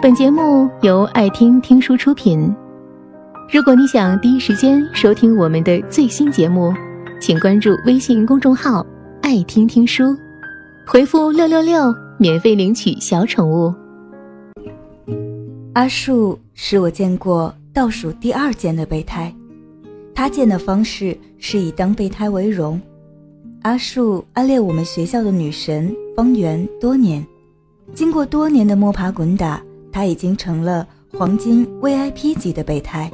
本节目由爱听听书出品。如果你想第一时间收听我们的最新节目，请关注微信公众号“爱听听书”，回复“六六六”免费领取小宠物。阿树是我见过倒数第二件的备胎，他见的方式是以当备胎为荣。阿树暗恋我们学校的女神方圆多年，经过多年的摸爬滚打，他已经成了黄金 VIP 级的备胎。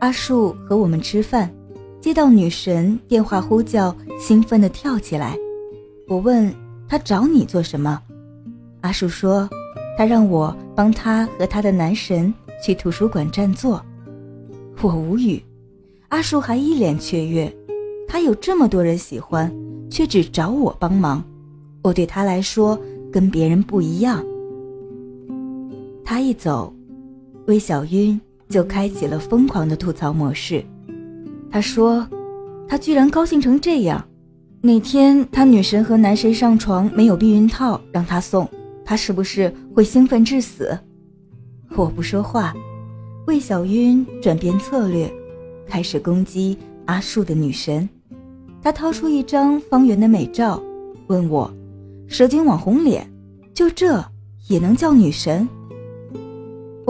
阿树和我们吃饭，接到女神电话呼叫，兴奋地跳起来。我问他找你做什么，阿树说他让我帮他和他的男神去图书馆占座。我无语，阿树还一脸雀跃。他有这么多人喜欢，却只找我帮忙，我对他来说跟别人不一样。他一走，魏小晕就开启了疯狂的吐槽模式。他说：“他居然高兴成这样，哪天他女神和男神上床没有避孕套让他送，他是不是会兴奋致死？”我不说话，魏小晕转变策略，开始攻击阿树的女神。他掏出一张方圆的美照，问我：“蛇精网红脸，就这也能叫女神？”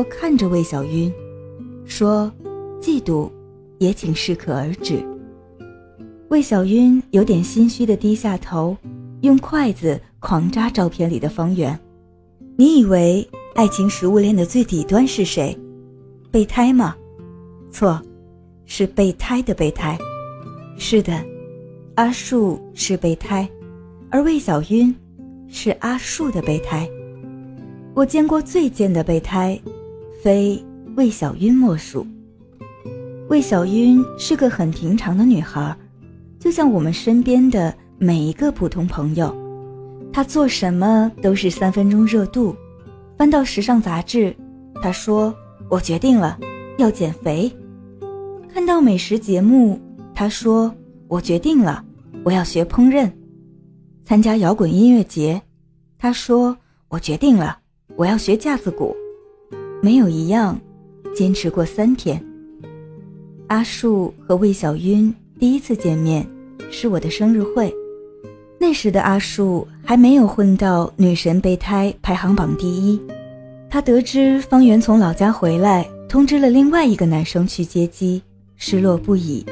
我看着魏小晕，说：“嫉妒，也请适可而止。”魏小晕有点心虚的低下头，用筷子狂扎照片里的方圆。你以为爱情食物链的最底端是谁？备胎吗？错，是备胎的备胎。是的。阿树是备胎，而魏小晕是阿树的备胎。我见过最贱的备胎，非魏小晕莫属。魏小晕是个很平常的女孩，就像我们身边的每一个普通朋友。她做什么都是三分钟热度。翻到时尚杂志，她说：“我决定了，要减肥。”看到美食节目，她说：“我决定了。”我要学烹饪，参加摇滚音乐节。他说：“我决定了，我要学架子鼓。”没有一样坚持过三天。阿树和魏小晕第一次见面是我的生日会，那时的阿树还没有混到女神备胎排行榜第一。他得知方圆从老家回来，通知了另外一个男生去接机，失落不已，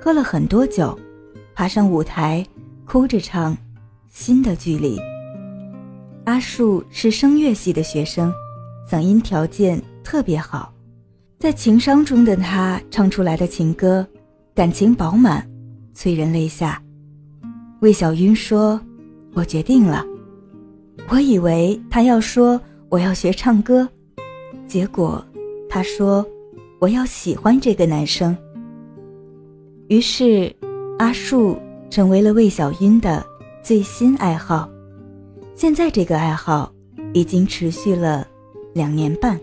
喝了很多酒。爬上舞台，哭着唱《新的距离》。阿树是声乐系的学生，嗓音条件特别好，在情伤中的他唱出来的情歌，感情饱满，催人泪下。魏小云说：“我决定了。”我以为他要说我要学唱歌，结果他说我要喜欢这个男生。于是。阿树成为了魏小云的最新爱好，现在这个爱好已经持续了两年半。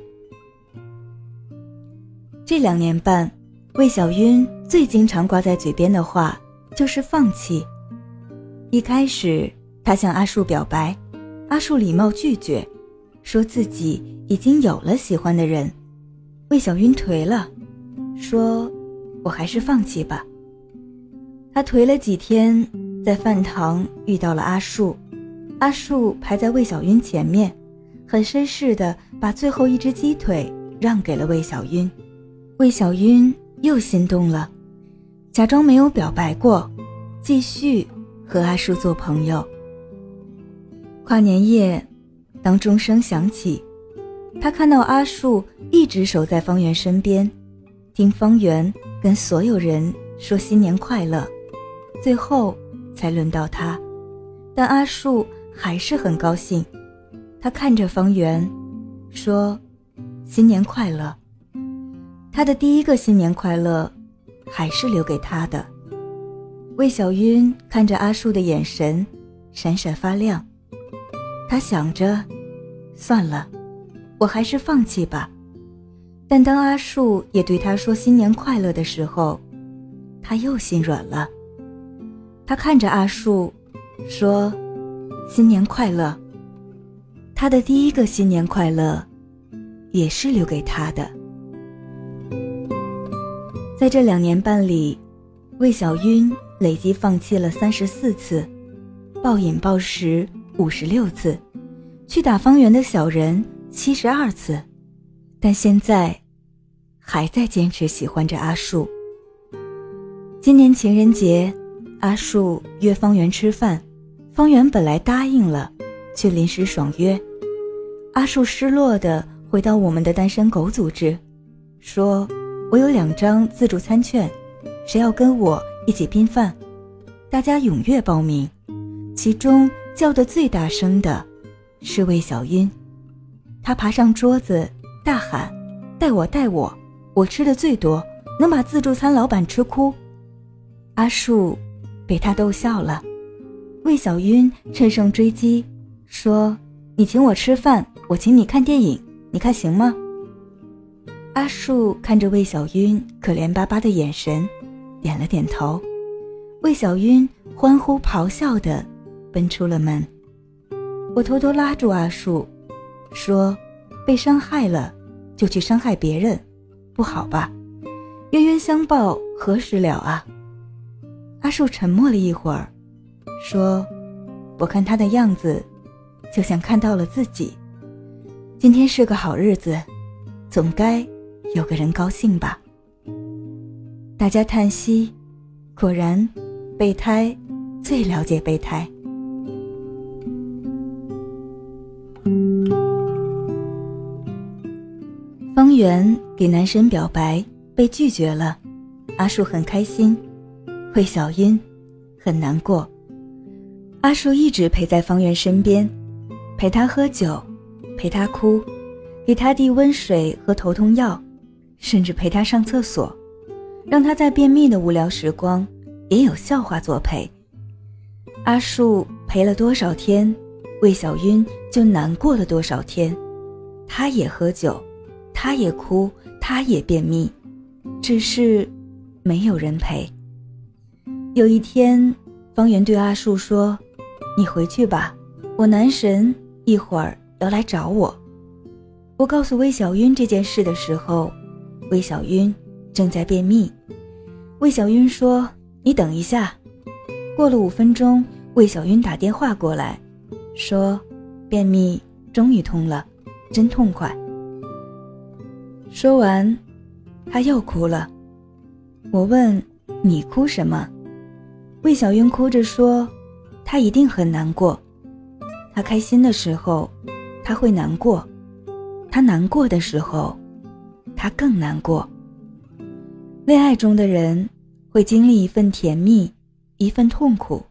这两年半，魏小晕最经常挂在嘴边的话就是放弃。一开始，他向阿树表白，阿树礼貌拒绝，说自己已经有了喜欢的人。魏小晕颓了，说：“我还是放弃吧。”他颓了几天，在饭堂遇到了阿树，阿树排在魏小晕前面，很绅士的把最后一只鸡腿让给了魏小晕，魏小晕又心动了，假装没有表白过，继续和阿树做朋友。跨年夜，当钟声响起，他看到阿树一直守在方圆身边，听方圆跟所有人说新年快乐。最后才轮到他，但阿树还是很高兴。他看着方圆，说：“新年快乐。”他的第一个新年快乐，还是留给他的。魏小晕看着阿树的眼神，闪闪发亮。他想着：“算了，我还是放弃吧。”但当阿树也对他说“新年快乐”的时候，他又心软了。他看着阿树，说：“新年快乐。”他的第一个新年快乐，也是留给他的。在这两年半里，魏小晕累计放弃了三十四次，暴饮暴食五十六次，去打方圆的小人七十二次，但现在还在坚持喜欢着阿树。今年情人节，阿树约方圆吃饭，方圆本来答应了，却临时爽约。阿树失落的回到我们的单身狗组织，说：“我有两张自助餐券，谁要跟我一起拼饭？”大家踊跃报名，其中叫得最大声的是魏小晕，他爬上桌子大喊：“带我带我！我吃的最多，能把自助餐老板吃哭。”阿树被他逗笑了，魏小晕乘胜追击，说：“你请我吃饭。”我请你看电影，你看行吗？阿树看着魏小晕可怜巴巴的眼神，点了点头。魏小晕欢呼咆哮的奔出了门。我偷偷拉住阿树，说：“被伤害了，就去伤害别人，不好吧？冤冤相报何时了啊？”阿树沉默了一会儿，说：“我看他的样子，就像看到了自己。”今天是个好日子，总该有个人高兴吧。大家叹息，果然，备胎最了解备胎。方圆给男神表白被拒绝了，阿树很开心，魏小音很难过。阿树一直陪在方圆身边，陪他喝酒。陪他哭，给他递温水和头痛药，甚至陪他上厕所，让他在便秘的无聊时光也有笑话作陪。阿树陪了多少天，魏小晕就难过了多少天。他也喝酒，他也哭，他也便秘，只是没有人陪。有一天，方圆对阿树说：“你回去吧，我男神一会儿。”要来找我。我告诉魏小晕这件事的时候，魏小晕正在便秘。魏小晕说：“你等一下。”过了五分钟，魏小晕打电话过来，说：“便秘终于通了，真痛快。”说完，他又哭了。我问：“你哭什么？”魏小晕哭着说：“他一定很难过。他开心的时候。”他会难过，他难过的时候，他更难过。恋爱中的人会经历一份甜蜜，一份痛苦，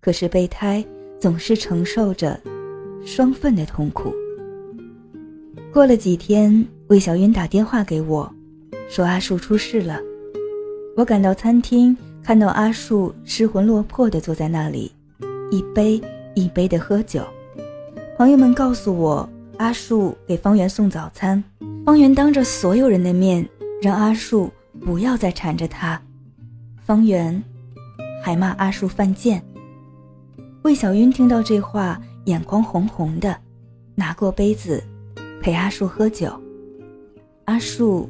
可是备胎总是承受着双份的痛苦。过了几天，魏小云打电话给我，说阿树出事了。我赶到餐厅，看到阿树失魂落魄的坐在那里，一杯一杯的喝酒。朋友们告诉我，阿树给方圆送早餐，方圆当着所有人的面让阿树不要再缠着他，方圆还骂阿树犯贱。魏小云听到这话，眼眶红红的，拿过杯子陪阿树喝酒。阿树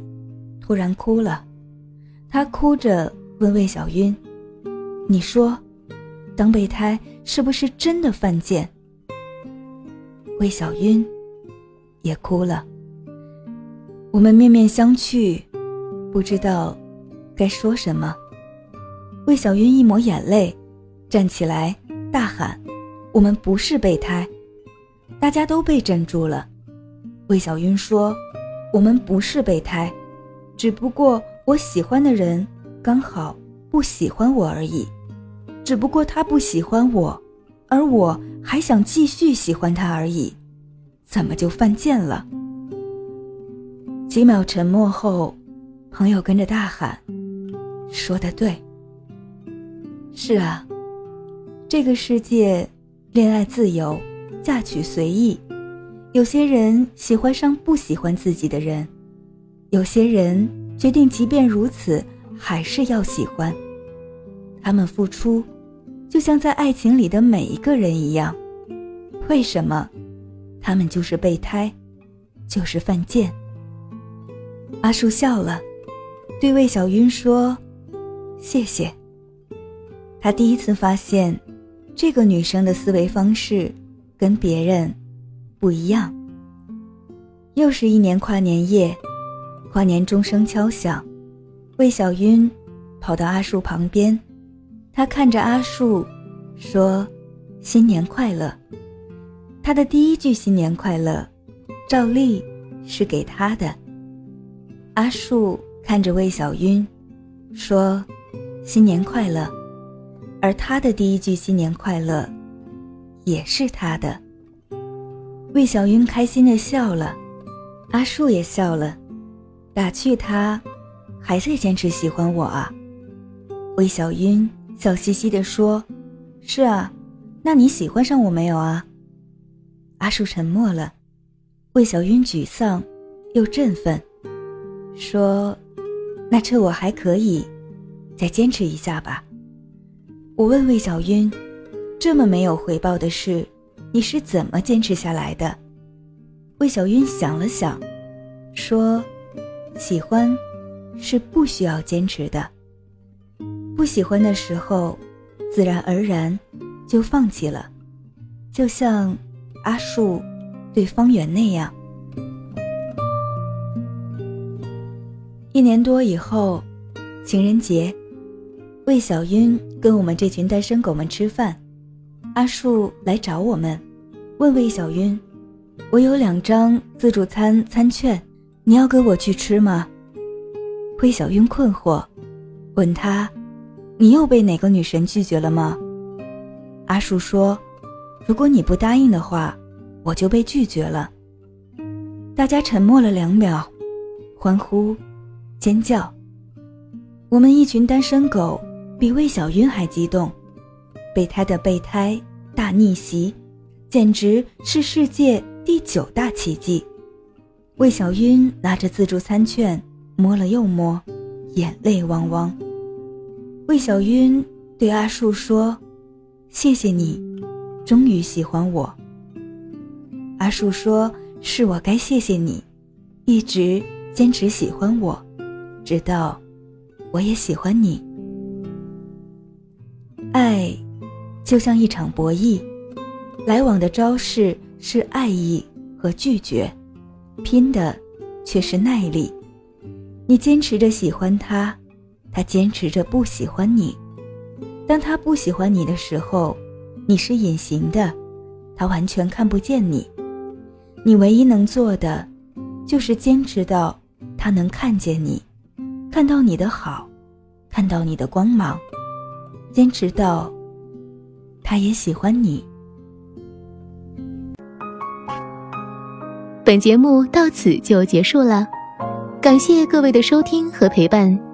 突然哭了，他哭着问魏小云：“你说，当备胎是不是真的犯贱？”魏小晕也哭了。我们面面相觑，不知道该说什么。魏小晕一抹眼泪，站起来大喊：“我们不是备胎！”大家都被镇住了。魏小晕说：“我们不是备胎，只不过我喜欢的人刚好不喜欢我而已。只不过他不喜欢我。”而我还想继续喜欢他而已，怎么就犯贱了？几秒沉默后，朋友跟着大喊：“说的对。”是啊，这个世界，恋爱自由，嫁娶随意。有些人喜欢上不喜欢自己的人，有些人决定即便如此还是要喜欢。他们付出。就像在爱情里的每一个人一样，为什么他们就是备胎？就是犯贱。阿树笑了，对魏小云说：“谢谢。”他第一次发现，这个女生的思维方式跟别人不一样。又是一年跨年夜，跨年钟声敲响，魏小云跑到阿树旁边，他看着阿树，说：“新年快乐。”他的第一句“新年快乐”，照例是给他的。阿树看着魏小晕，说：“新年快乐。”而他的第一句“新年快乐”，也是他的。魏小晕开心的笑了，阿树也笑了，打趣他：“还在坚持喜欢我啊？”魏小晕笑嘻嘻的说：“是啊，那你喜欢上我没有啊？”阿树沉默了，魏小云沮丧，又振奋，说：“那趁我还可以，再坚持一下吧。”我问魏小云：“这么没有回报的事，你是怎么坚持下来的？”魏小云想了想，说：“喜欢，是不需要坚持的。不喜欢的时候，自然而然就放弃了，就像……”阿树对方圆那样，一年多以后，情人节，魏小晕跟我们这群单身狗们吃饭，阿树来找我们，问魏小晕：“我有两张自助餐餐券，你要跟我去吃吗？”魏小晕困惑，问他：“你又被哪个女神拒绝了吗？”阿树说。如果你不答应的话，我就被拒绝了。大家沉默了两秒，欢呼、尖叫。我们一群单身狗比魏小晕还激动，备胎的备胎大逆袭，简直是世界第九大奇迹。魏小晕拿着自助餐券摸了又摸，眼泪汪汪。魏小晕对阿树说：“谢谢你。”终于喜欢我，阿树说：“是我该谢谢你，一直坚持喜欢我，直到我也喜欢你。爱就像一场博弈，来往的招式是爱意和拒绝，拼的却是耐力。你坚持着喜欢他，他坚持着不喜欢你。当他不喜欢你的时候。”你是隐形的，他完全看不见你。你唯一能做的，就是坚持到他能看见你，看到你的好，看到你的光芒，坚持到他也喜欢你。本节目到此就结束了，感谢各位的收听和陪伴。